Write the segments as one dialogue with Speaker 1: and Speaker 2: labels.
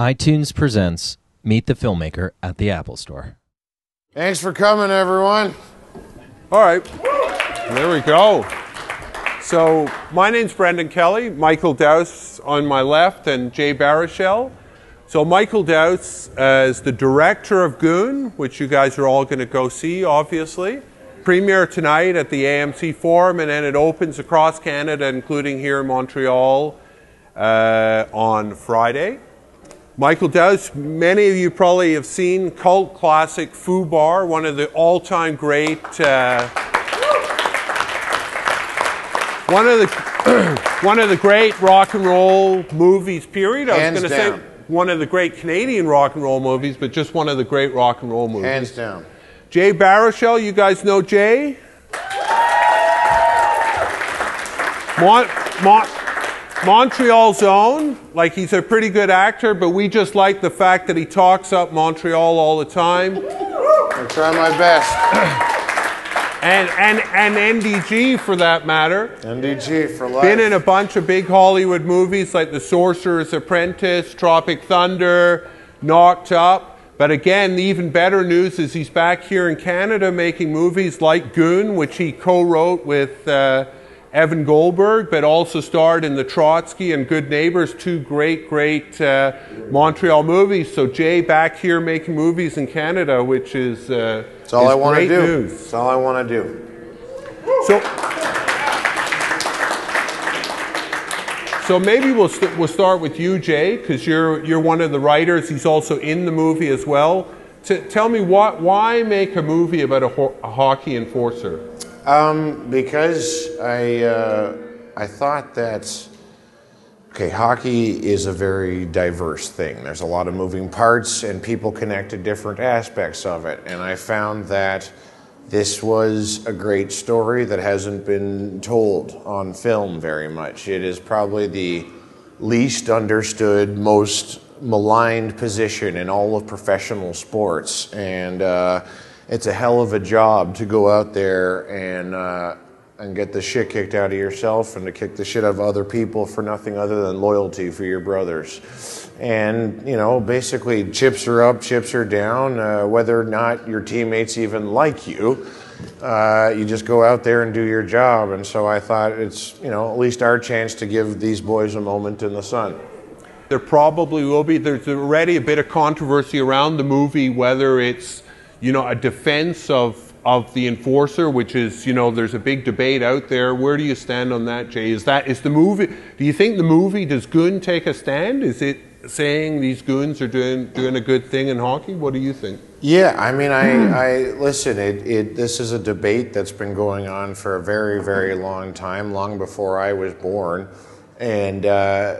Speaker 1: iTunes presents Meet the Filmmaker at the Apple Store.
Speaker 2: Thanks for coming, everyone.
Speaker 3: All right, there we go. So, my name's Brendan Kelly, Michael Dowse on my left, and Jay Baruchel. So, Michael Dowse uh, is the director of Goon, which you guys are all going to go see, obviously. Premiere tonight at the AMC Forum, and then it opens across Canada, including here in Montreal, uh, on Friday. Michael Dowse, many of you probably have seen cult classic FUBAR, one of the all-time great, uh, one of the one of the great rock and roll movies. Period. I
Speaker 2: Hands
Speaker 3: was going to say one of the great Canadian rock and roll movies, but just one of the great rock and roll movies.
Speaker 2: Hands down.
Speaker 3: Jay Baruchel, you guys know Jay? Mon- Mon- Montreal's own. Like he's a pretty good actor, but we just like the fact that he talks up Montreal all the time.
Speaker 2: I try my best.
Speaker 3: And, and, and NDG for that matter.
Speaker 2: NDG for life.
Speaker 3: Been in a bunch of big Hollywood movies like The Sorcerer's Apprentice, Tropic Thunder, Knocked Up. But again, the even better news is he's back here in Canada making movies like Goon, which he co wrote with uh, Evan Goldberg, but also starred in The Trotsky and Good Neighbors, two great, great uh, Montreal movies. So Jay back here making movies in Canada, which is, uh,
Speaker 2: That's all
Speaker 3: is
Speaker 2: I want to do.
Speaker 3: news.
Speaker 2: That's all I want to do.
Speaker 3: So, so maybe we'll, st- we'll start with you, Jay, because you're, you're one of the writers. He's also in the movie as well. T- tell me, what, why make a movie about a, ho- a hockey enforcer?
Speaker 2: Um, because I uh, I thought that okay, hockey is a very diverse thing. There's a lot of moving parts, and people connect to different aspects of it. And I found that this was a great story that hasn't been told on film very much. It is probably the least understood, most maligned position in all of professional sports, and uh, it's a hell of a job to go out there and uh, and get the shit kicked out of yourself and to kick the shit out of other people for nothing other than loyalty for your brothers. And you know, basically, chips are up, chips are down. Uh, whether or not your teammates even like you, uh, you just go out there and do your job. And so I thought it's you know at least our chance to give these boys a moment in the sun.
Speaker 3: There probably will be. There's already a bit of controversy around the movie, whether it's you know a defense of of the enforcer, which is you know there's a big debate out there. Where do you stand on that, Jay? Is that is the movie? Do you think the movie does Goon take a stand? Is it saying these goons are doing doing a good thing in hockey? What do you think?
Speaker 2: Yeah, I mean, I, I listen. It, it this is a debate that's been going on for a very, very long time, long before I was born, and uh,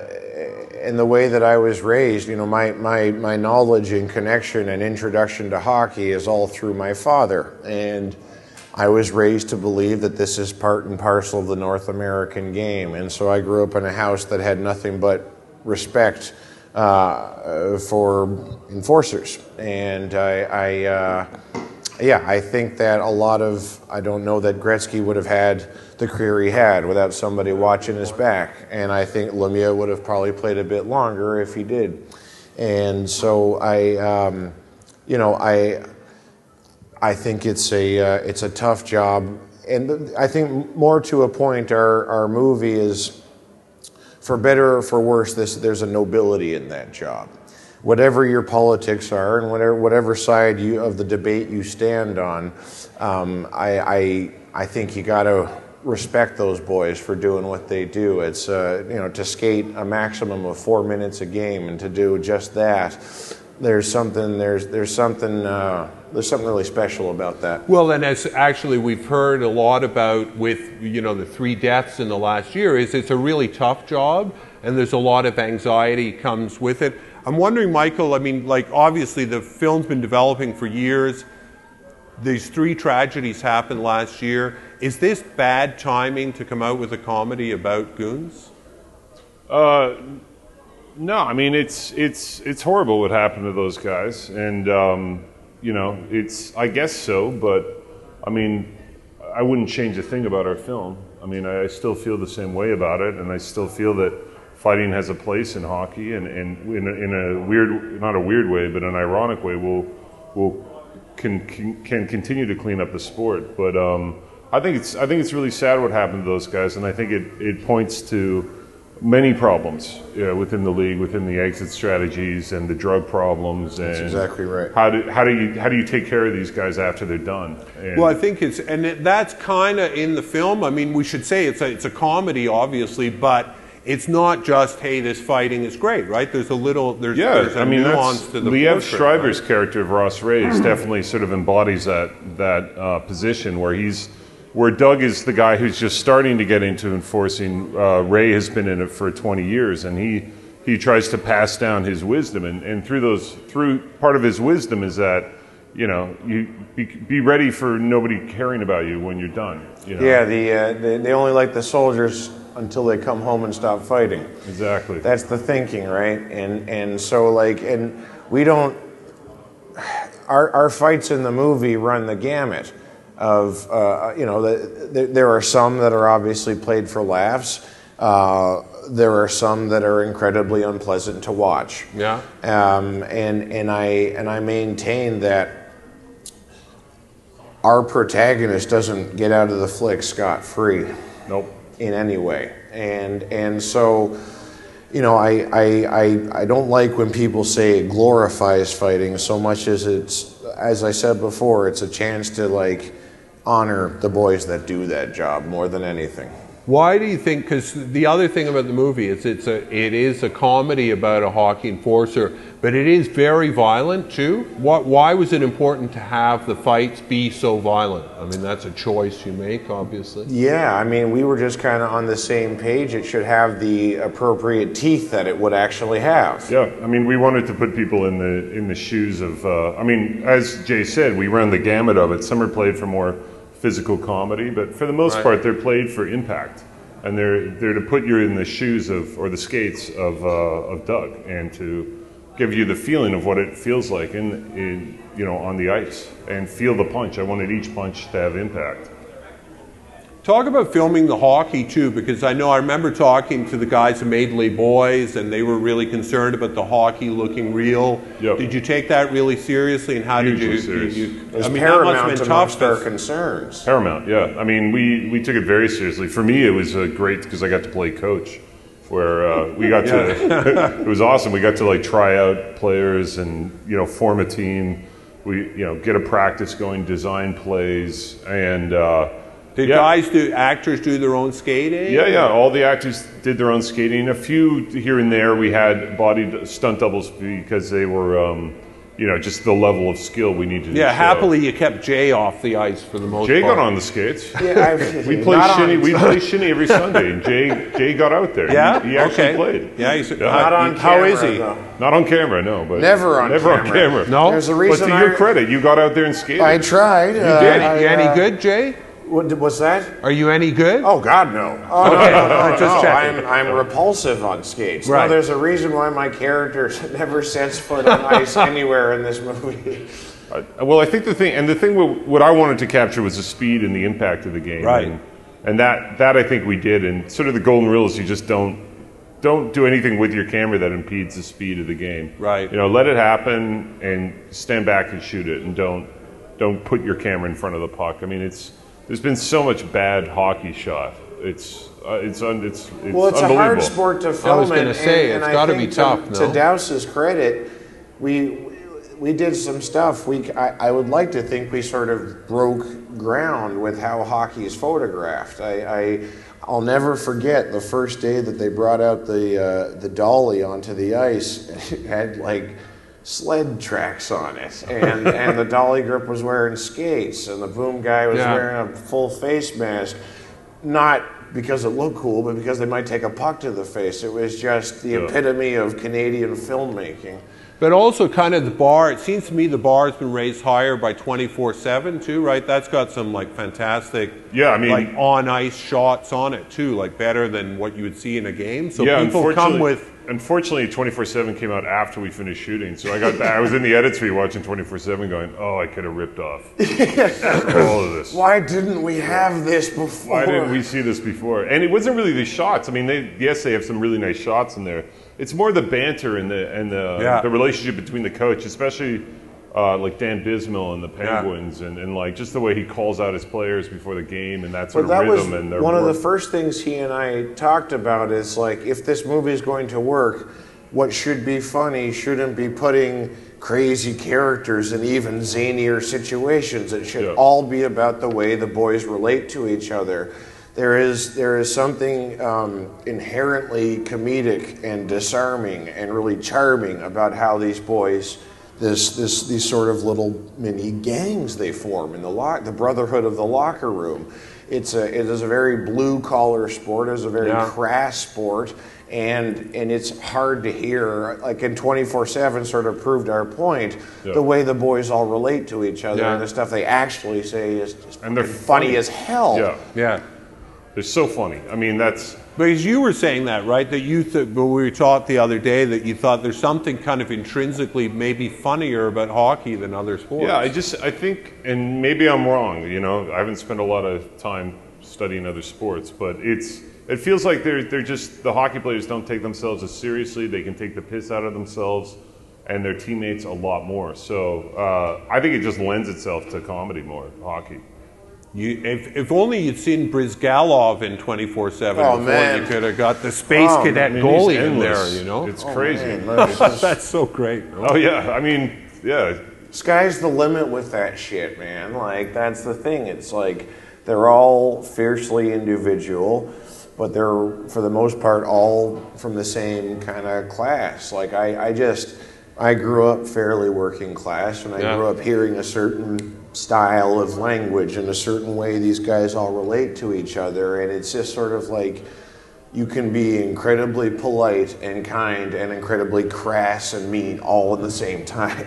Speaker 2: and the way that I was raised, you know, my, my my knowledge and connection and introduction to hockey is all through my father, and I was raised to believe that this is part and parcel of the North American game, and so I grew up in a house that had nothing but respect uh, for enforcers, and I, I uh, yeah, I think that a lot of I don't know that Gretzky would have had the career he had without somebody watching his back, and I think Lemieux would have probably played a bit longer if he did, and so I, um, you know, I. I think it's a uh, it's a tough job, and I think more to a point, our our movie is, for better or for worse, this there's a nobility in that job. Whatever your politics are, and whatever whatever side you of the debate you stand on, um, I, I I think you got to respect those boys for doing what they do. It's uh, you know to skate a maximum of four minutes a game and to do just that. There's something there's there's something uh, there's something really special about that.
Speaker 3: Well, and as actually we've heard a lot about with you know the three deaths in the last year, is it's a really tough job, and there's a lot of anxiety comes with it. I'm wondering, Michael. I mean, like obviously the film's been developing for years. These three tragedies happened last year. Is this bad timing to come out with a comedy about goons?
Speaker 4: Uh, no, I mean it's it's it's horrible what happened to those guys, and um, you know it's I guess so, but I mean I wouldn't change a thing about our film. I mean I still feel the same way about it, and I still feel that fighting has a place in hockey, and, and in, a, in a weird, not a weird way, but an ironic way, will will can, can can continue to clean up the sport. But um, I think it's I think it's really sad what happened to those guys, and I think it, it points to many problems yeah, within the league, within the exit strategies and the drug problems. And
Speaker 2: That's exactly right.
Speaker 4: How do how do you how do you take care of these guys after they're done? And
Speaker 3: Well, I think it's, and it, that's kind of in the film. I mean, we should say it's a, it's a comedy, obviously, but it's not just, hey, this fighting is great, right? There's a little, there's,
Speaker 4: yeah,
Speaker 3: there's a
Speaker 4: I mean
Speaker 3: nuance
Speaker 4: that's
Speaker 3: to the
Speaker 4: Liev
Speaker 3: portrait,
Speaker 4: Schreiber's
Speaker 3: right?
Speaker 4: character of Ross Rhea's definitely sort of embodies that that uh, position where he's where Doug is the guy who's just starting to get into enforcing. Uh, Rhea has been in it for 20 years, and he he tries to pass down his wisdom, and, and through those through part of his wisdom is that you know you be, be ready for nobody caring about you when you're done. You know?
Speaker 2: Yeah, the, uh, they, they only like the soldiers until they come home and stop fighting.
Speaker 4: exactly.
Speaker 2: That's the thinking, right? And and so like, and we don't. Our our fights in the movie run the gamut of uh, you know the, the, there are some that are obviously played for laughs. Uh, there are some that are incredibly unpleasant to watch.
Speaker 3: Yeah.
Speaker 2: Um, and and I and I maintain that our protagonist doesn't get out of the flick scot free
Speaker 4: nope.
Speaker 2: In any way. And and so, you know, I, I I I don't like when people say it glorifies fighting so much as it's as I said before, it's a chance to like honor the boys that do that job more than anything.
Speaker 3: Why do you think? Because the other thing about the movie is it's a it is a comedy about a hockey enforcer, but it is very violent too. What? Why was it important to have the fights be so violent? I mean, that's a choice you make, obviously.
Speaker 2: Yeah, I mean, we were just kind of on the same page. It should have the appropriate teeth that it would actually have.
Speaker 4: Yeah, I mean, we wanted to put people in the in the shoes of. Uh, I mean, as Jay said, we ran the gamut of it. Some are played for more physical comedy, but for the most
Speaker 3: Right.
Speaker 4: part, they're played for impact, and they're they're to put you in the shoes of or the skates of uh, of Doug, and to give you the feeling of what it feels like in, in you know on the ice and feel the punch. I wanted each punch to have impact.
Speaker 3: Talk about filming the hockey too, because I know I remember talking to the guys at Madeley Boys, and they were really concerned about the hockey looking real.
Speaker 4: Yep.
Speaker 3: Did you take that really seriously, and how
Speaker 4: Hugely
Speaker 3: did you?
Speaker 4: serious.
Speaker 3: you, you I mean, that must have
Speaker 2: paramount
Speaker 3: been tough. but-
Speaker 2: concerns.
Speaker 4: Paramount, yeah. I mean, we, we took it very seriously. For me, it was uh, great because I got to play coach, where uh, we got to. it was awesome. We got to like try out players and you know form a team. We you know get a practice going, design plays, and uh,
Speaker 3: Did
Speaker 4: yeah.
Speaker 3: guys do actors do their own skating?
Speaker 4: Yeah, yeah. All the actors did their own skating. A few here and there, we had body stunt doubles because they were, um, you know, just the level of skill we needed.
Speaker 3: Yeah,
Speaker 4: to show.
Speaker 3: happily you kept Jay off the ice for the most
Speaker 4: Jay
Speaker 3: part.
Speaker 4: got on the skates.
Speaker 2: Yeah, I-
Speaker 4: We play
Speaker 2: not on-
Speaker 4: shinny. We play shinny every Sunday, and Jay Jay got out there.
Speaker 3: Yeah,
Speaker 4: he, he actually
Speaker 3: okay.
Speaker 4: played.
Speaker 3: Yeah, he's
Speaker 2: Not on
Speaker 3: How
Speaker 2: camera,
Speaker 3: is he?
Speaker 2: though.
Speaker 4: Not on camera, no, but
Speaker 2: Never on
Speaker 4: never on
Speaker 2: camera.
Speaker 4: camera.
Speaker 3: No?
Speaker 2: There's a reason.
Speaker 4: but
Speaker 2: reason
Speaker 4: to your credit, you got out there and skated.
Speaker 2: I tried. You uh,
Speaker 3: Any,
Speaker 2: I,
Speaker 3: you any
Speaker 2: uh,
Speaker 3: good, Jay?
Speaker 2: What, what's that?
Speaker 3: Are you any good?
Speaker 2: Oh God, no! Oh no, no, no,
Speaker 3: Just
Speaker 2: no. I'm I'm repulsive on skates.
Speaker 3: Right.
Speaker 2: No, there's a reason why my character never sets foot on ice anywhere in this movie.
Speaker 4: Uh, well, I think the thing, and the thing, what, what I wanted to capture was the speed and the impact of the game,
Speaker 3: Right.
Speaker 4: And, and that that I think we did. And sort of the golden rule is you just don't don't do anything with your camera that impedes the speed of the game.
Speaker 3: Right.
Speaker 4: You know, let it happen and stand back and shoot it, and don't don't put your camera in front of the puck. I mean, it's there's been so much bad hockey shot. It's uh, it's un, it's it's
Speaker 2: Well, it's a hard sport to film.
Speaker 3: I was gonna say,
Speaker 2: and
Speaker 3: it's
Speaker 2: I
Speaker 3: gotta be
Speaker 2: to-
Speaker 3: tough,
Speaker 2: To
Speaker 3: no?
Speaker 2: Dowse's credit, we we did some stuff. We I, I would like to think we sort of broke ground with how hockey is photographed. I. I I'll never forget the first day that they brought out the uh, the dolly onto the ice. It had like sled tracks on it, and and the dolly grip was wearing skates, and the boom guy was
Speaker 3: Yeah.
Speaker 2: wearing a full face mask not because it looked cool, but because they might take a puck to the face. It was just the epitome of Canadian filmmaking.
Speaker 3: But also, kind of the bar. It seems to me the bar has been raised higher by twenty four seven too, right? That's got some like fantastic,
Speaker 4: Yeah, I mean-
Speaker 3: like on ice shots on it too, like better than what you would see in a game. So
Speaker 4: Yeah,
Speaker 3: people come with
Speaker 4: unfortunately, 24 7 came out after we finished shooting. So I got back, I was in the edit suite watching 24 7 going, oh, I could have ripped off all of this.
Speaker 2: Why didn't we have this before?
Speaker 4: Why didn't we see this before? And it wasn't really the shots. I mean, they, yes, they have some really nice shots in there. It's more the banter and the and the,
Speaker 3: Yeah.
Speaker 4: the relationship between the coach, especially uh, like Dan Bylsma and the Penguins, and, and like just the way he calls out his players before the game and that sort
Speaker 2: But
Speaker 4: of
Speaker 2: was
Speaker 4: rhythm and their
Speaker 2: one of the first things he and I talked about. Is like if this movie is going to work, what should be funny shouldn't be putting crazy characters in even zanier situations. It should
Speaker 4: Yeah.
Speaker 2: all be about the way the boys relate to each other. There is there is something um, inherently comedic and disarming and really charming about how these boys this this these sort of little mini gangs they form in the lock the brotherhood of the locker room. It's a it is a very blue collar sport. It is a very
Speaker 3: Yeah.
Speaker 2: crass sport, and and it's hard to hear. Like in twenty four seven, sort of proved our point.
Speaker 4: Yeah.
Speaker 2: The way the boys all relate to each other
Speaker 3: Yeah.
Speaker 2: and the stuff they actually say is just
Speaker 4: And they're
Speaker 2: funny,
Speaker 4: funny.
Speaker 2: as hell.
Speaker 4: Yeah,
Speaker 3: Yeah.
Speaker 4: They're so funny. I mean, that's
Speaker 3: Because you were saying that, right? That you, th- but we were taught the other day that you thought there's something kind of intrinsically maybe funnier about hockey than other sports.
Speaker 4: Yeah, I just I think, and maybe I'm wrong. You know, I haven't spent a lot of time studying other sports, but it's it feels like they're they're just the hockey players don't take themselves as seriously. They can take the piss out of themselves and their teammates a lot more. So uh, I think it just lends itself to comedy more. Hockey.
Speaker 3: You, if, if only you'd seen Bryzgalov in 24 7
Speaker 2: Oh,
Speaker 3: before
Speaker 2: man.
Speaker 3: you could have got the space
Speaker 2: Oh,
Speaker 3: cadet
Speaker 4: I mean,
Speaker 3: goalie in there, you know?
Speaker 4: it's oh, crazy.
Speaker 2: Man, that's just-
Speaker 3: That's so great.
Speaker 4: oh yeah, I mean, yeah.
Speaker 2: sky's the limit with that shit, man. Like that's the thing. It's like they're all fiercely individual, but they're for the most part all from the same kind of class. Like I, I just I grew up fairly working class, and I
Speaker 3: Yeah.
Speaker 2: grew up hearing a certain style of language and a certain way these guys all relate to each other, and it's just sort of like you can be incredibly polite and kind and incredibly crass and mean all at the same time.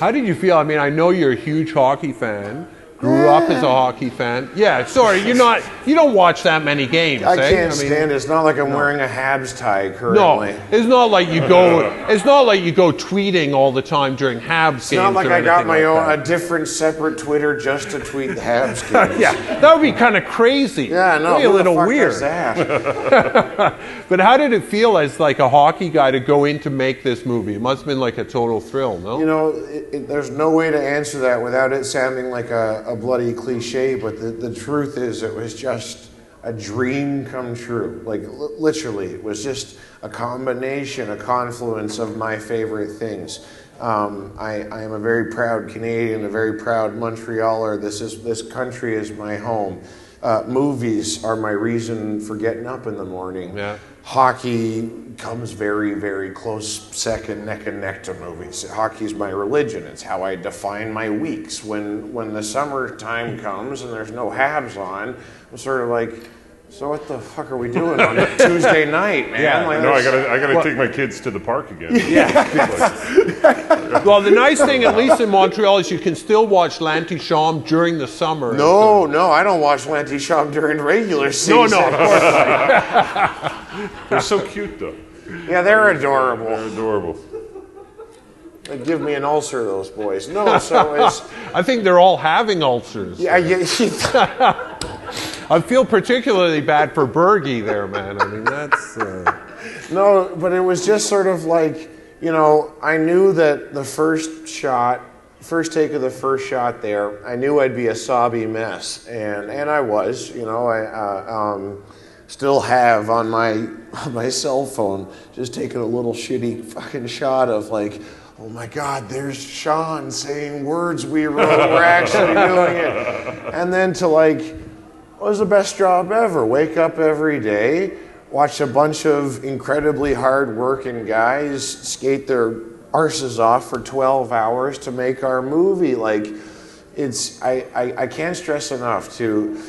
Speaker 3: How did you feel? I mean, I know you're a huge hockey fan. Grew up as a hockey fan. Yeah, sorry, you're not. You don't watch that many games.
Speaker 2: I
Speaker 3: eh?
Speaker 2: can't stand it. It's not like I'm wearing a Habs tie currently.
Speaker 3: No, it's not like you go. It's not like you go tweeting all the time during Habs
Speaker 2: It's
Speaker 3: games.
Speaker 2: It's not like I got my
Speaker 3: like
Speaker 2: own
Speaker 3: that.
Speaker 2: a different separate Twitter just to tweet the Habs games.
Speaker 3: Yeah, that would be kind of crazy.
Speaker 2: Yeah, no,
Speaker 3: Maybe a
Speaker 2: who the
Speaker 3: little weird. But how did it feel as like a hockey guy to go in to make this movie? It must have been like a total thrill, no?
Speaker 2: You know, it, it, there's no way to answer that without it sounding like a, a bloody cliche, but the, the truth is it was just a dream come true. Like, li- literally, it was just a combination, a confluence of my favorite things. Um, I, I am a very proud Canadian, a very proud Montrealer. This, is, this country is my home. Uh, movies are my reason for getting up in the morning
Speaker 3: Yeah.
Speaker 2: hockey comes very, very close second, neck and neck to movies. Hockey is my religion. It's how I define my weeks. When when the summertime comes and there's no Habs on, I'm sort of like, so what the fuck are we doing on a Tuesday night, man?
Speaker 3: Yeah,
Speaker 2: like,
Speaker 4: No, I gotta I gotta take my kids to the park again.
Speaker 3: Well, the nice thing, at least in Montreal, is you can still watch L'Antichambre during the summer.
Speaker 2: No, no, I don't watch L'Antichambre during regular season.
Speaker 3: no, no, of course not.
Speaker 4: They're so cute though.
Speaker 2: Yeah, they're adorable.
Speaker 4: They're adorable.
Speaker 2: They give me an ulcer, those boys. No, so it's
Speaker 3: I think they're all having ulcers.
Speaker 2: yeah, yeah.
Speaker 3: I feel particularly bad for Bergie there, man. I mean, that's. Uh,
Speaker 2: No, but it was just sort of like, you know, I knew that the first shot, first take of the first shot there, I knew I'd be a sobby mess, and and I was, you know, I uh, um, still have on my on my cell phone just taking a little shitty fucking shot of like. Oh my God, there's Seann saying words we wrote. We're actually doing it. And then to like, it was the best job ever. Wake up every day, watch a bunch of incredibly hard-working guys skate their arses off for 12 hours to make our movie. Like, it's I, I, I can't stress enough to,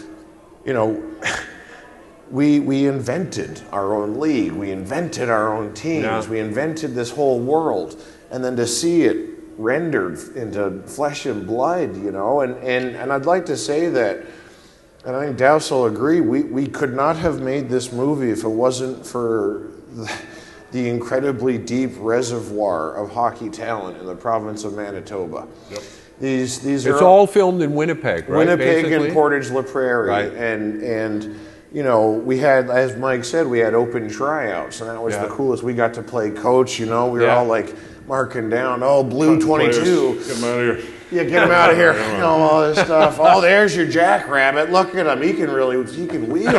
Speaker 2: you know, we we invented our own league. We invented our own teams.
Speaker 3: Yeah.
Speaker 2: We invented this whole world, and then to see it rendered into flesh and blood, you know. And and and I'd like to say that, and I think Dowse will agree. We we could not have made this movie if it wasn't for the, the incredibly deep reservoir of hockey talent in the province of Manitoba. Yep. These these
Speaker 3: It's
Speaker 2: are
Speaker 3: all filmed in Winnipeg, right?
Speaker 2: Winnipeg
Speaker 3: basically?
Speaker 2: and Portage La Prairie,
Speaker 3: Right.
Speaker 2: and and you know we had, as Mike said, we had open tryouts, and that was
Speaker 3: Yeah.
Speaker 2: the coolest. We got to play coach. You know, we were
Speaker 3: Yeah.
Speaker 2: all like marking down, oh, blue twenty two.
Speaker 4: Players, Get out here.
Speaker 2: Yeah, get him out of here. You know, all this stuff. Oh, there's your jackrabbit. Look at him. He can really, he can wheel.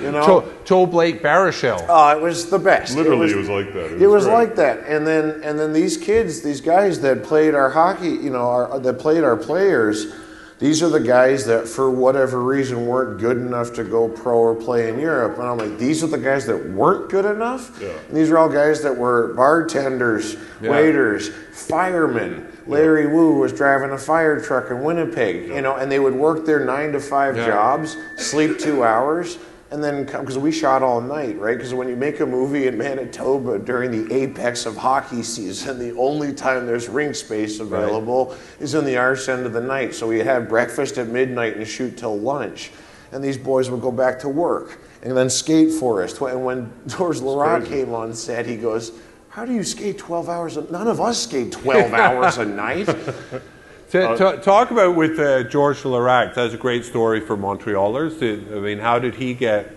Speaker 2: You know.
Speaker 3: To- Toe Blake Baruchel.
Speaker 2: Oh, uh, it was the best.
Speaker 4: Literally, it was like that.
Speaker 2: It was
Speaker 4: great.
Speaker 2: like that, and then and then these kids, these guys that played our hockey, you know, our, that played our players. These are the guys that, for whatever reason, weren't good enough to go pro or play in Europe. And I'm like, these are the guys that weren't good enough.
Speaker 4: Yeah.
Speaker 2: And these are all guys that were bartenders,
Speaker 3: Yeah.
Speaker 2: waiters, firemen. Larry Woo was driving a fire truck in Winnipeg, you know, and they would work their nine to five
Speaker 3: Yeah.
Speaker 2: jobs, sleep two hours, and then come because we shot all night, right? Because when you make a movie in Manitoba during the apex of hockey season, the only time there's rink space available is in the arse end of the night. So we'd have breakfast at midnight and shoot till lunch, and these boys would go back to work and then skate for us. And when Georges
Speaker 4: Laraque
Speaker 2: came on set, he goes. How do you skate 12 hours? A, none of us skate 12 hours a night.
Speaker 3: To, to- talk about with uh, Georges Laraque. That's a great story for Montrealers. Did, I mean, how did he get?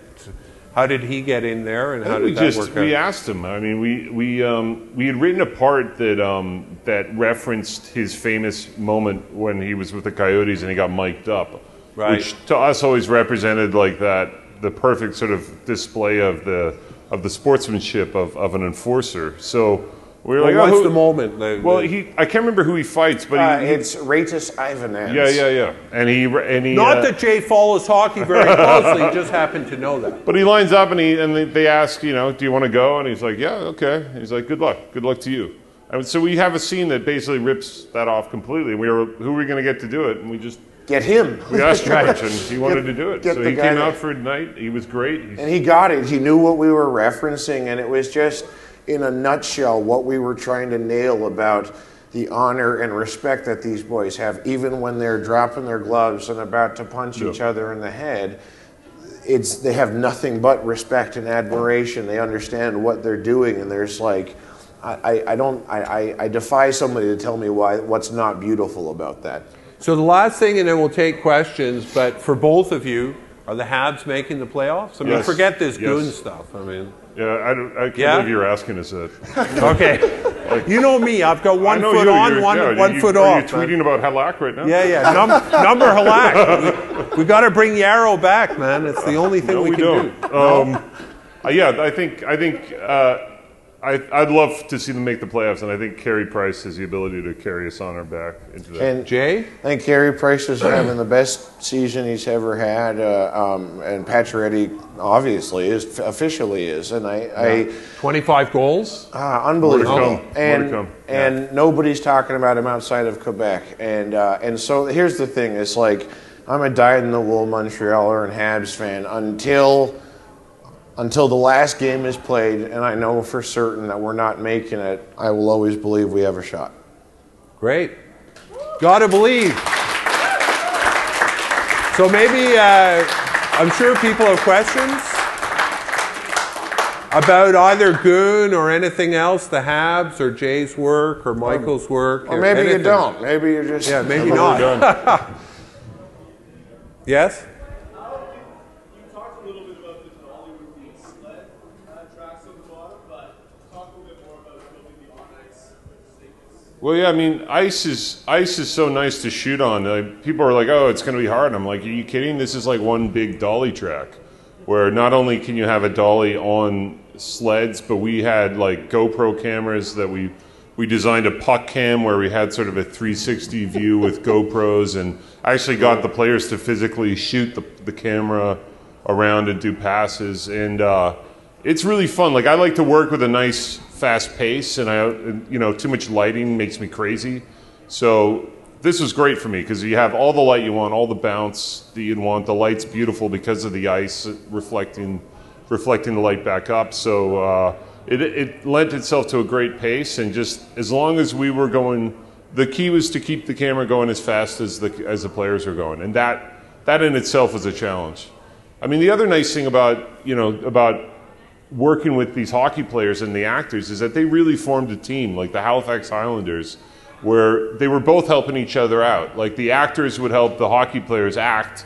Speaker 3: How did he get in there, and how
Speaker 4: think we
Speaker 3: did that
Speaker 4: just
Speaker 3: work
Speaker 4: we
Speaker 3: out?
Speaker 4: asked him. I mean, we we um, we had written a part that um, that referenced his famous moment when he was with the Coyotes and he got mic'd up,
Speaker 3: Right.
Speaker 4: which to us always represented like that the perfect sort of display of the of the sportsmanship of, of an enforcer. So we were
Speaker 3: Well,
Speaker 4: like, oh,
Speaker 3: what's
Speaker 4: who-
Speaker 3: the moment? The-
Speaker 4: Well,
Speaker 3: the-
Speaker 4: he I can't remember who he fights, but
Speaker 2: Uh,
Speaker 4: he,
Speaker 2: it's Raitis Ivanans.
Speaker 4: yeah, yeah, yeah, and he and he
Speaker 3: not
Speaker 4: uh,
Speaker 3: that Jay follows hockey very closely. he just happened to know that.
Speaker 4: But he lines up and he and they, they ask, you know, do you want to go? And he's like, yeah, okay. And he's like, good luck, good luck to you. And so we have a scene that basically rips that off completely. We were, who are we going to get to do it? And we just
Speaker 2: Get him.
Speaker 4: we asked George, and he wanted to do it. So he came out for a night. He was great. He's-
Speaker 2: And he got it. He knew what we were referencing, and it was just, in a nutshell, what we were trying to nail about the honor and respect that these boys have, even when they're dropping their gloves and about to punch each other in the head. It's they have nothing but respect and admiration. They understand what they're doing, and there's like, I, I, I don't, I, I, I defy somebody to tell me why what's not beautiful about that.
Speaker 3: So the last thing, and then we'll take questions. But for both of you, are the Habs making the playoffs? I mean,
Speaker 4: Yes.
Speaker 3: forget this
Speaker 4: Yes.
Speaker 3: goon stuff. I mean,
Speaker 4: yeah, I, don't, I can't
Speaker 3: Yeah?
Speaker 4: believe you're asking us that.
Speaker 3: okay, you know me. I've got one foot
Speaker 4: you,
Speaker 3: on, one
Speaker 4: yeah,
Speaker 3: one
Speaker 4: you,
Speaker 3: foot
Speaker 4: are
Speaker 3: off.
Speaker 4: you tweeting about Halak right now?
Speaker 3: Yeah, yeah. Num- number Halak. We, we got to bring Jaro back, man. It's the only thing
Speaker 4: No,
Speaker 3: we,
Speaker 4: we,
Speaker 3: can
Speaker 4: don't.
Speaker 3: do.
Speaker 4: Um, uh, yeah, I think I think uh, I, I'd love to see them make the playoffs, and I think Carey Price has the ability to carry us on our back into that.
Speaker 2: And
Speaker 3: Jay,
Speaker 2: I think Carey Price is having the best season he's ever had, uh, um, and Pacioretty obviously is officially is, and I, I
Speaker 3: twenty-five goals.
Speaker 2: ah, unbelievable.
Speaker 4: More to come. More to
Speaker 2: And
Speaker 4: come.
Speaker 2: and nobody's talking about him outside of Quebec, and uh, and so here's the thing: it's like I'm a dyed-in-the-wool Montrealer and Habs fan until until the last game is played, and I know for certain that we're not making it. I will always believe we have a shot.
Speaker 3: Great. Gotta believe. So maybe, uh, I'm sure people have questions about either Goon or anything else, the Habs or Jay's work or Michael's work.
Speaker 2: Or maybe you don't. Maybe you're just
Speaker 3: Yeah, maybe
Speaker 4: We're
Speaker 3: not. Yes?
Speaker 5: You talked a little bit about the Dollywood being sled uh, tracks on the bottom, but talk a little bit more about building the on ice statements.
Speaker 4: Well, yeah, I mean, ice is ice is so nice to shoot on. People are like, "Oh, it's going to be hard." I'm like, "Are you kidding? This is like one big dolly track, where not only can you have a dolly on sleds, but we had like GoPro cameras that we we designed a puck cam where we had sort of a 360 view with GoPros, and actually got the players to physically shoot the, the camera around and do passes, and uh, it's really fun. Like I like to work with a nice fast pace, and I, you know, too much lighting makes me crazy. So this was great for me because you have all the light you want, all the bounce that you'd want. The light's beautiful because of the ice reflecting, reflecting the light back up. So uh, it, it lent itself to a great pace, and just as long as we were going, the key was to keep the camera going as fast as the as the players were going, and that that in itself was a challenge. I mean, the other nice thing about you know about working with these hockey players and the actors is that they really formed a team, like the Halifax Highlanders, where they were both helping each other out. Like the actors would help the hockey players act,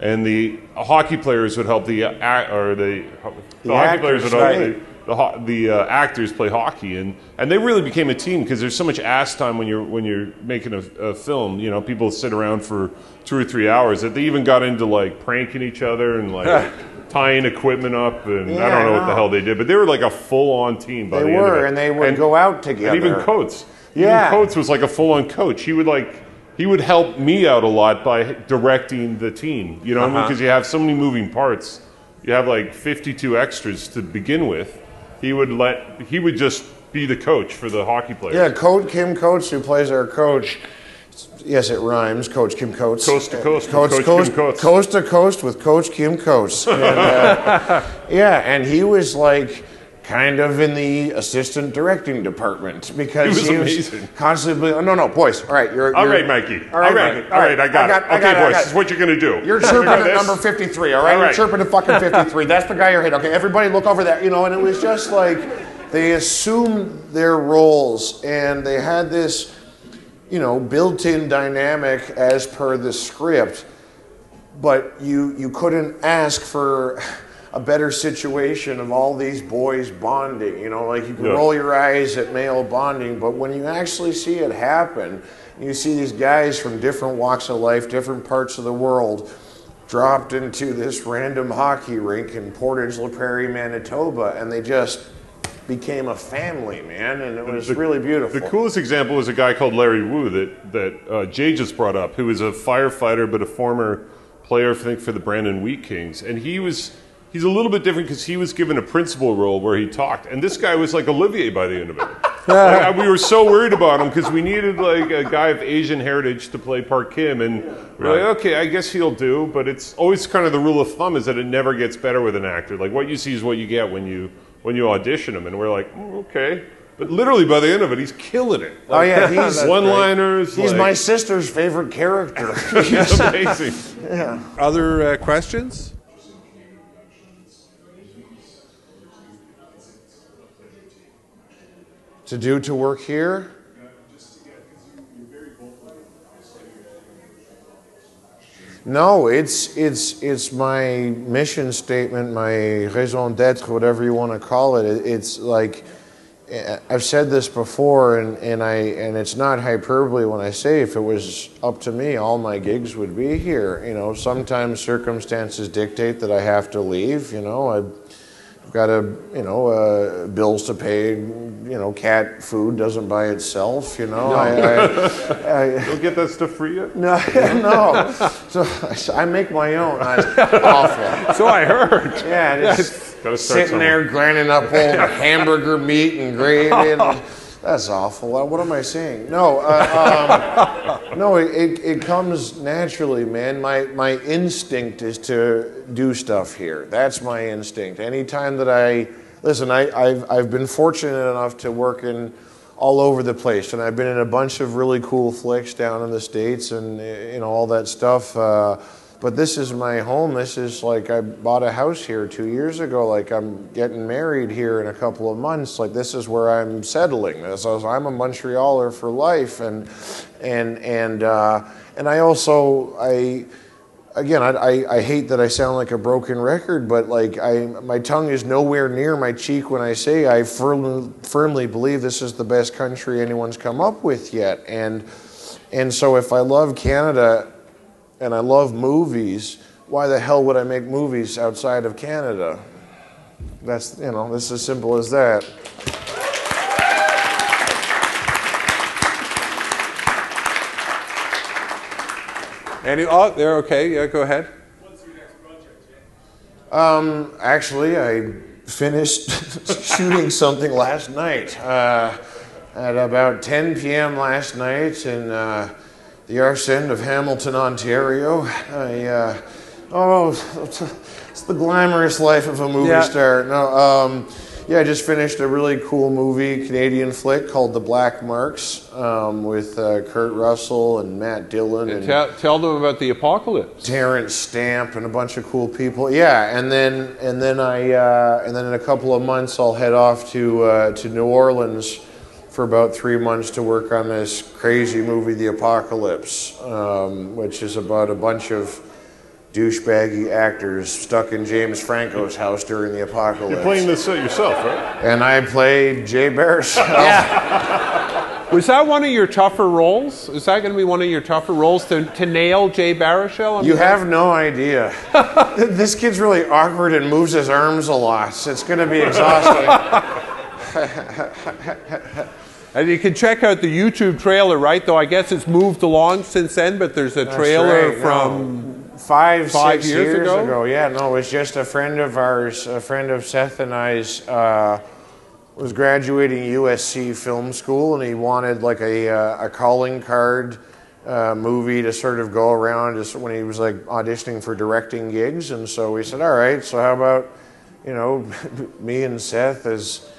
Speaker 4: and the hockey players would help the act, or the, the, hockey players would
Speaker 2: actors,
Speaker 4: help
Speaker 2: right.
Speaker 4: the, the, ho- the uh, actors play hockey, and, and they really became a team because there's so much ass time when you're when you're making a, a film. You know, people sit around for two or three hours. That they even got into like pranking each other and like tying equipment up, and I don't know
Speaker 2: I
Speaker 4: what the hell they did, but they were like a full-on team. By
Speaker 2: They
Speaker 4: the end of
Speaker 2: were, and they would go out together.
Speaker 4: And even Coates,
Speaker 2: Yeah.
Speaker 4: even Coates was like a full-on coach. He would like he would help me out a lot by directing the team. You know,
Speaker 3: Uh-huh.
Speaker 4: because you have so many moving parts. You have like 52 extras to begin with. He would let he would just be the coach for the hockey players.
Speaker 2: Yeah, Coach Kim Coates, who plays our coach. Yes, it rhymes. Coach Kim Coates.
Speaker 4: Coast to coast with
Speaker 2: Coast,
Speaker 4: Coach
Speaker 2: coast,
Speaker 4: Kim Coates.
Speaker 2: coast to coast with Coach Kim Coates. And, uh, yeah, and he was like kind of in the assistant directing department because
Speaker 4: He was amazing.
Speaker 2: constantly. Oh, no, no, boys. All right, you're.
Speaker 4: All
Speaker 2: you're-
Speaker 4: right, Mikey.
Speaker 2: All right,
Speaker 4: all right,
Speaker 2: Mikey.
Speaker 4: all right. I got, it.
Speaker 2: I
Speaker 4: Okay,
Speaker 2: got I
Speaker 4: boys,
Speaker 2: got
Speaker 4: this is what you're gonna do.
Speaker 2: You're chirping
Speaker 4: got
Speaker 2: at number 53, all right?
Speaker 4: All
Speaker 2: You're
Speaker 4: right.
Speaker 2: chirping at fucking 53. That's the guy you're hitting. Okay, everybody look over there. You know, and it was just like they assumed their roles and they had this, you know, built in dynamic as per the script, but you, you couldn't ask for a better situation of all these boys bonding. You know, like you can
Speaker 4: Yeah.
Speaker 2: roll your eyes at male bonding, but when you actually see it happen, you see these guys from different walks of life, different parts of the world, dropped into this random hockey rink in Portage La Prairie, Manitoba, and they just became a family, man, and it was
Speaker 4: The-
Speaker 2: really beautiful.
Speaker 4: The coolest example is a guy called Larry Woo that that uh, Jay just brought up, who is a firefighter but a former player, I think, for the Brandon Wheat Kings, and he was. He's a little bit different because he was given a principal role where he talked, and this guy was like Olivier by the end of it. Like, we were so worried about him because we needed like a guy of Asian heritage to play Park Kim, and we're like, okay, I guess he'll do. But it's always kind of the rule of thumb is that it never gets better with an actor. Like what you see is what you get when you when you audition him, and we're like, mm, okay. But literally by the end of it, he's killing it.
Speaker 2: Oh yeah, he's
Speaker 4: one-liners.
Speaker 2: He's
Speaker 4: like,
Speaker 2: my sister's favorite character.
Speaker 4: He's amazing.
Speaker 3: Other uh, questions?
Speaker 2: to do to work here. No, it's it's it's my mission statement, my raison d'être, whatever you want to call it. It- It's like I've said this before, and, and I and it's not hyperbole when I say if it was up to me, all my gigs would be here. You know, sometimes circumstances dictate that I have to leave. You know, I. Got a, you know, uh, bills to pay. You know, cat food doesn't buy itself. You know, I, I, I,
Speaker 4: You'll get that stuff for you.
Speaker 2: no, no. So I make my own. That's awful.
Speaker 3: So I heard.
Speaker 2: Yeah, just
Speaker 4: start
Speaker 2: sitting there grinding up old hamburger meat and gravy. And, that's awful. What am I saying? No, uh, um, no. It, it, it comes naturally, man. My my instinct is to do stuff here. That's my instinct. Anytime that I listen, I, I've I've been fortunate enough to work in all over the place, and I've been in a bunch of really cool flicks down in the states, and you know all that stuff. Uh, but this is my home. This is like I bought a house here two years ago. Like I'm getting married here in a couple of months. Like this is where I'm settling. This is, I'm a Montrealer for life, and and and uh, and I also I again, I, I, I hate that I sound like a broken record, but like I, my tongue is nowhere near my cheek when I say I firmly, firmly believe this is the best country anyone's come up with yet. And, and so if I love Canada and I love movies, why the hell would I make movies outside of Canada? That's, you know, it's as simple as that.
Speaker 3: Any? Oh, they're okay. Yeah, go ahead.
Speaker 5: What's your next project, Jay?
Speaker 2: Um, actually, I finished shooting something last night. Uh, at about 10 p.m. last night in uh, the arse end of Hamilton, Ontario. I, uh, oh, it's the glamorous life of a movie
Speaker 3: Yeah.
Speaker 2: star. No, um, Yeah, I just finished a really cool movie, Canadian flick called The Black Marks, um, with uh, Kurt Russell and Matt Dillon and
Speaker 3: Tell, tell them about the apocalypse.
Speaker 2: Terence Stamp and a bunch of cool people. Yeah, and then and then I uh, and then in a couple of months I'll head off to uh, to New Orleans for about three months to work on this crazy movie, The Apocalypse, um, which is about a bunch of douchebaggy actors stuck in James Franco's house during the apocalypse.
Speaker 4: You're playing this yourself, right?
Speaker 2: and I played Jay Baruchel.
Speaker 3: Was that one of your tougher roles? Is that going to be one of your tougher roles to, to nail Jay Baruchel?
Speaker 2: You
Speaker 3: mean,
Speaker 2: have no idea. this kid's really awkward and moves his arms a lot. It's going to be exhausting.
Speaker 3: And you can check out the YouTube trailer, right? Though I guess it's moved along since then, but there's a
Speaker 2: That's
Speaker 3: trailer
Speaker 2: right,
Speaker 3: from.
Speaker 2: Five,
Speaker 3: five
Speaker 2: six
Speaker 3: years ago?
Speaker 2: Yeah, no, it was just a friend of ours, a friend of Seth and I's, uh, was graduating USC film school, and he wanted like a uh, a calling card uh, movie to sort of go around just when he was like auditioning for directing gigs, and so we said, all right, so how about you know me and Seth as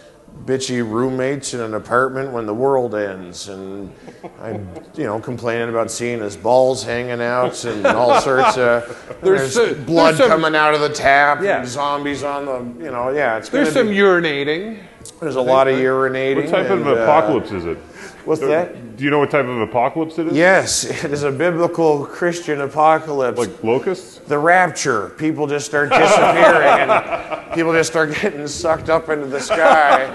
Speaker 2: bitchy roommates in an apartment when the world ends and I'm you know complaining about seeing his balls hanging out and all sorts of
Speaker 3: There's
Speaker 2: there's,
Speaker 3: so-
Speaker 2: blood
Speaker 3: there's some-
Speaker 2: coming out of the tap
Speaker 3: Yeah.
Speaker 2: and zombies on the you know yeah it's
Speaker 3: There's some
Speaker 2: be,
Speaker 3: urinating.
Speaker 2: there's a lot of urinating
Speaker 4: What type of
Speaker 2: and, uh,
Speaker 4: apocalypse is it?
Speaker 2: What's that
Speaker 4: Do you know what type of apocalypse it is?
Speaker 2: yes it is a biblical Christian apocalypse
Speaker 4: Like locusts?
Speaker 2: the rapture. People just start disappearing and people just start getting sucked up into the sky.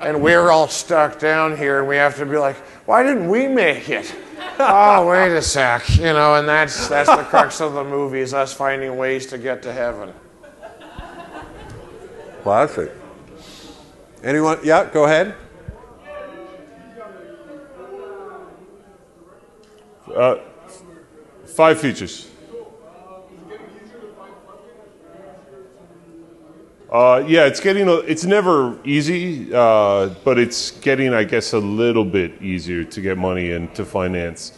Speaker 2: And we're all stuck down here and we have to be like, why didn't we make it? Oh, wait a sec. You know, and that's that's the crux of the movie is us finding ways to get to heaven.
Speaker 3: Classic. Anyone? Yeah, go ahead.
Speaker 4: Five features. Uh, yeah, it's getting. A, it's never easy, uh, but it's getting, I guess, a little bit easier to get money and to finance.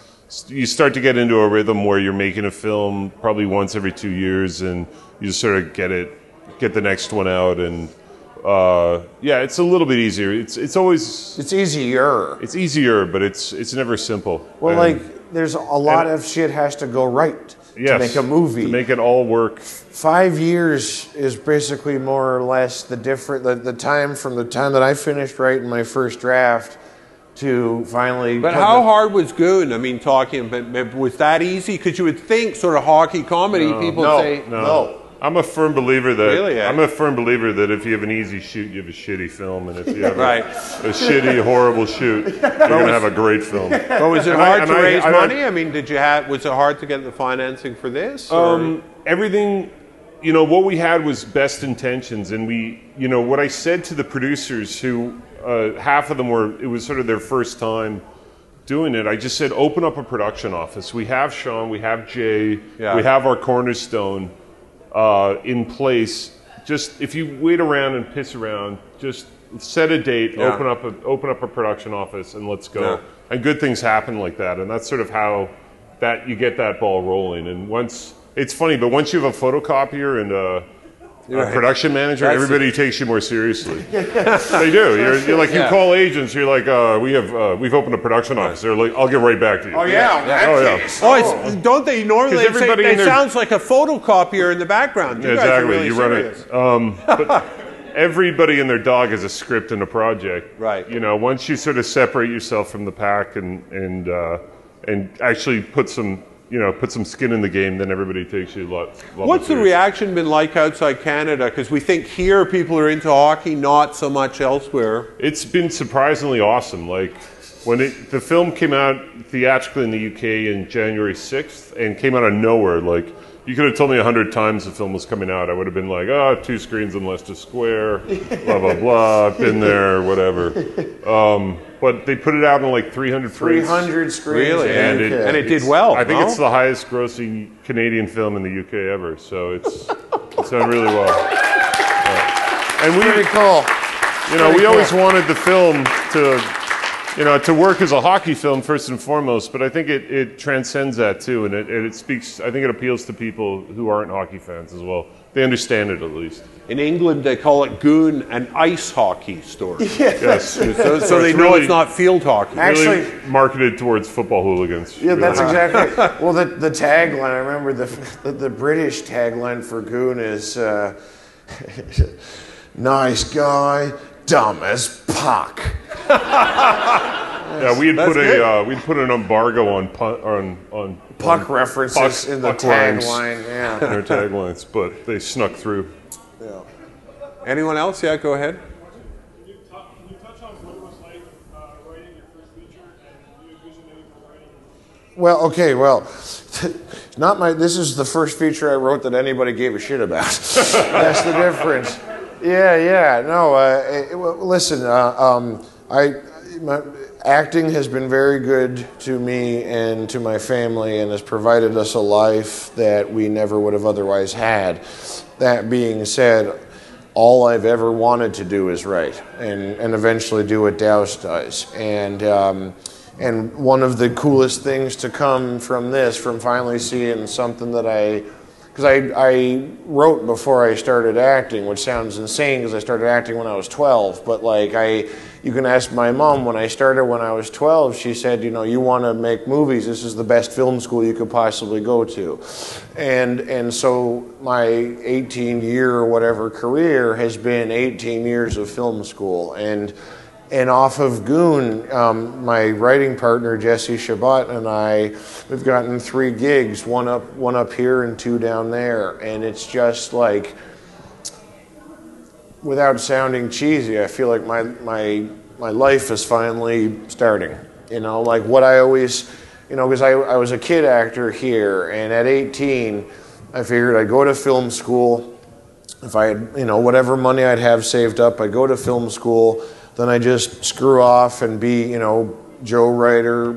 Speaker 4: You start to get into a rhythm where you're making a film probably once every two years, and you sort of get it, get the next one out, and uh, yeah, it's a little bit easier. It's it's always
Speaker 2: It's easier.
Speaker 4: it's easier, but it's it's never simple.
Speaker 2: Well,
Speaker 4: And-
Speaker 2: like there's a lot of shit has to go right to make a movie.
Speaker 4: to make it all work.
Speaker 2: five years is basically more or less the different the, the time from the time that I finished writing my first draft to finally.
Speaker 3: But how
Speaker 2: the-
Speaker 3: hard was Goon? I mean, talking, but, but was that easy? Because you would think, sort of hockey comedy, people
Speaker 2: No,
Speaker 3: say,
Speaker 2: no.
Speaker 4: I'm a firm believer that
Speaker 3: Really?
Speaker 4: I'm a firm believer that if you have an easy shoot, you have a shitty film, and if you have
Speaker 3: Right.
Speaker 4: a, a shitty, horrible shoot, you're gonna have a great film.
Speaker 3: But was it
Speaker 4: And
Speaker 3: hard
Speaker 4: and
Speaker 3: to
Speaker 4: I-
Speaker 3: raise
Speaker 4: I-
Speaker 3: money? I mean, did you have? Was it hard to get the financing for this?
Speaker 4: Um, everything, you know, what we had was best intentions, and we, you know, what I said to the producers, who uh, half of them were, it was sort of their first time doing it. I just said, open up a production office. We have Seann, we have Jay,
Speaker 3: Yeah.
Speaker 4: we have our cornerstone uh, in place. Just if you wait around and piss around, just set a date,
Speaker 3: Yeah.
Speaker 4: open up a open up a production office, and let's go.
Speaker 3: Yeah.
Speaker 4: And good things happen like that, and that's sort of how that you get that ball rolling. And once it's funny, but once you have a photocopier and a, a
Speaker 3: Right.
Speaker 4: production manager,
Speaker 3: That's-
Speaker 4: everybody takes you more seriously. they do. You're, you're like you call agents. You're like, uh, we have uh, we've opened a production office. They're like, I'll get right back to you.
Speaker 2: Oh yeah, in that
Speaker 4: Oh, yeah.
Speaker 2: case.
Speaker 3: Oh, it's, don't they normally? say,
Speaker 4: everybody
Speaker 3: it
Speaker 4: in their-
Speaker 3: sounds like a photocopier in the background. You
Speaker 4: Yeah,
Speaker 3: guys are
Speaker 4: exactly.
Speaker 3: really
Speaker 4: you run it. Um, but everybody and their dog has a script and a project.
Speaker 3: Right.
Speaker 4: You know, once you sort of separate yourself from the pack and and uh, and actually put some you know put some skin in the game, then everybody takes you a lot. lot
Speaker 3: What's the reaction been like outside Canada? Because we think here people are into hockey, not so much elsewhere.
Speaker 4: It's been surprisingly awesome. Like when it, the film came out theatrically in the UK in January 6th and came out of nowhere, like you could have told me a hundred times the film was coming out. I would have been like, ah, oh, two screens in Leicester Square, blah, blah, blah, I've been there, whatever. Um, but they put it out in like 300
Speaker 2: Three
Speaker 4: prints.
Speaker 2: hundred screens.
Speaker 3: Really?
Speaker 4: And it,
Speaker 3: And it did well,
Speaker 4: I think
Speaker 3: no?
Speaker 4: it's the highest grossing Canadian film in the UK ever. So it's, it's done really well. Yeah. And we,
Speaker 2: pretty cool.
Speaker 4: you know, we
Speaker 2: Pretty
Speaker 4: always wanted the film to, you know, to work as a hockey film first and foremost, but I think it, it transcends that too, and it, and it speaks. I think it appeals to people who aren't hockey fans as well. They understand it at least.
Speaker 3: in England they call it goon and ice hockey story.
Speaker 4: Yes.
Speaker 3: So, so they know
Speaker 4: really-
Speaker 3: it's not field hockey.
Speaker 2: Actually-
Speaker 4: really marketed towards football hooligans.
Speaker 2: Yeah, that's exactly. Well, the, the tagline, I remember the, the, the British tagline for Goon is uh, nice guy, dumb as puck.
Speaker 4: Yeah, we had
Speaker 3: That's
Speaker 4: put
Speaker 3: good.
Speaker 4: a uh, we'd put an embargo on pun, on on
Speaker 2: Puck
Speaker 4: on
Speaker 2: references
Speaker 4: puck-
Speaker 2: in the
Speaker 4: puck
Speaker 2: tagline, yeah.
Speaker 4: in their taglines, but they snuck through. Yeah.
Speaker 3: Anyone else? Yeah, go ahead.
Speaker 5: Can you, talk, can you touch on what it was like uh, writing your first feature and you envisioning for writing?
Speaker 2: Well, okay, well, not my. This is the first feature I wrote that anybody gave a shit about. That's the difference. Yeah, yeah. No, uh, it- well, listen. Uh, um, I my, acting has been very good to me and to my family, and has provided us a life that we never would have otherwise had. That being said, all I've ever wanted to do is write, and and eventually do what Dowse does, and. Um, and one of the coolest things to come from this, from finally seeing something that I, because I, I wrote before I started acting, which sounds insane because I started acting when I was 12. But like I, you can ask my mom when I started when I was 12. She said, you know, you want to make movies. This is the best film school you could possibly go to, and and so my 18 year or whatever career has been 18 years of film school and. And off of Goon, um, my writing partner Jesse Chabot and I, we've gotten three gigs, one up, one up here and two down there, and it's just like, without sounding cheesy, I feel like my my my life is finally starting. You know, like what I always, you know, because I, I was a kid actor here, and at 18, I figured I'd go to film school. If I had, you know, whatever money I'd have saved up, I'd go to film school. Then I just screw off and be, you know, Joe Writer,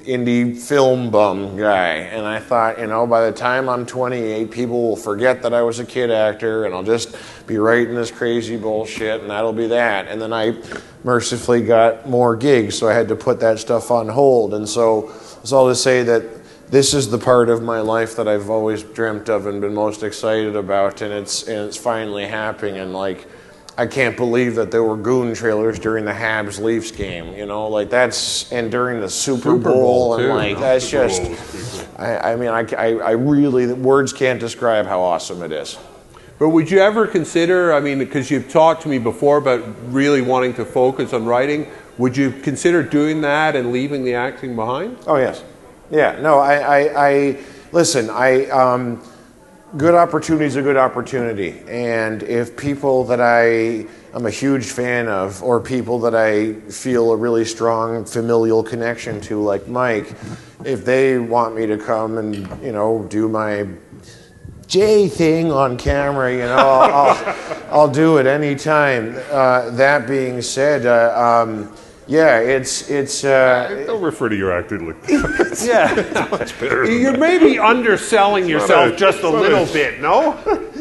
Speaker 2: indie film bum guy. And I thought, you know, by the time I'm 28, people will forget that I was a kid actor and I'll just be writing this crazy bullshit and that'll be that. And then I mercifully got more gigs, so I had to put that stuff on hold. And so it's all to say that this is the part of my life that I've always dreamt of and been most excited about, and it's and it's finally happening. And like, I can't believe that there were goon trailers during the Habs Leafs game. You know, like that's and during the Super,
Speaker 3: Super
Speaker 2: Bowl,
Speaker 3: Bowl,
Speaker 2: and
Speaker 3: too.
Speaker 2: like that's
Speaker 4: Super
Speaker 2: just.
Speaker 4: Bowl was pretty cool.
Speaker 2: I, I mean, I, I, I really words can't describe how awesome it is.
Speaker 3: But would you ever consider, I mean, because you've talked to me before about really wanting to focus on writing, would you consider doing that and leaving the acting behind?
Speaker 2: Oh yes, yeah. No, I, I, I listen. I um, good opportunity is a good opportunity, and if people that I am a huge fan of, or people that I feel a really strong familial connection to, like Mike, if they want me to come and you know do my J thing on camera, you know, I'll, I'll, I'll do it anytime. Uh, that being said, uh, um, yeah, it's it's. Uh,
Speaker 4: Don't refer to your actor like
Speaker 3: Yeah.
Speaker 4: much better. than
Speaker 3: You're
Speaker 4: that.
Speaker 3: maybe underselling yourself
Speaker 4: a-
Speaker 3: just a
Speaker 4: it's not
Speaker 3: little
Speaker 4: a-
Speaker 3: bit, no?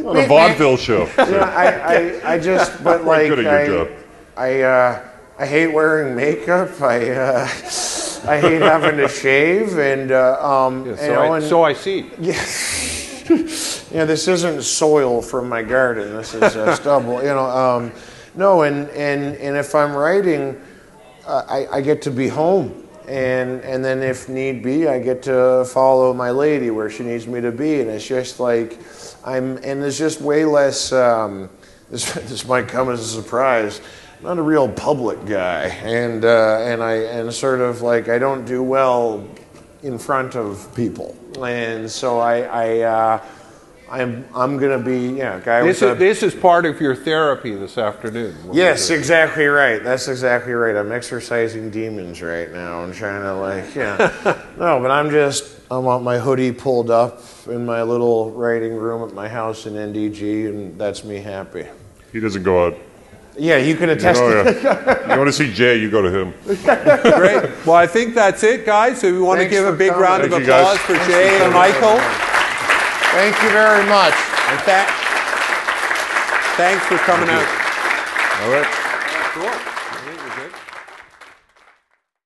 Speaker 4: on a vaudeville show.
Speaker 2: Yeah, I, I, I just, but like,
Speaker 4: good at your
Speaker 2: I,
Speaker 4: job.
Speaker 2: I, uh, I hate wearing makeup. I, uh, I hate having to shave, and uh, um, you
Speaker 3: So,
Speaker 2: know,
Speaker 3: I,
Speaker 2: and
Speaker 3: so I see.
Speaker 2: yeah, this isn't soil from my garden. This is uh, stubble. You know, um, no, and and and if I'm writing, I, I get to be home, and and then if need be, I get to follow my lady where she needs me to be, and it's just like I'm, and there's just way less. Um, this this might come as a surprise. I'm not a real public guy, and uh, and I and sort of like I don't do well in front of people, and so I I. Uh, I'm I'm gonna be yeah guy
Speaker 3: This
Speaker 2: with
Speaker 3: is,
Speaker 2: a,
Speaker 3: this is part of your therapy this afternoon.
Speaker 2: Yes, exactly right. That's exactly right. I'm exercising demons right now and trying to like, yeah. no, but I'm just, I want my hoodie pulled up in my little writing room at my house in NDG, and that's me happy.
Speaker 4: He doesn't go out.
Speaker 2: Yeah, you can oh, attest
Speaker 4: Oh,
Speaker 2: to
Speaker 4: yeah. you want to see Jay, you go to him.
Speaker 3: Great. Well, I think that's it, guys. So we want
Speaker 2: Thanks
Speaker 3: to give a big
Speaker 2: coming.
Speaker 3: round of
Speaker 4: Thank you, guys.
Speaker 3: applause for
Speaker 2: Thanks
Speaker 3: Jay
Speaker 2: for
Speaker 3: and
Speaker 2: coming.
Speaker 3: Michael.
Speaker 2: Thank you very much.
Speaker 3: And tha- thanks for coming out.
Speaker 4: All right.
Speaker 3: Cool.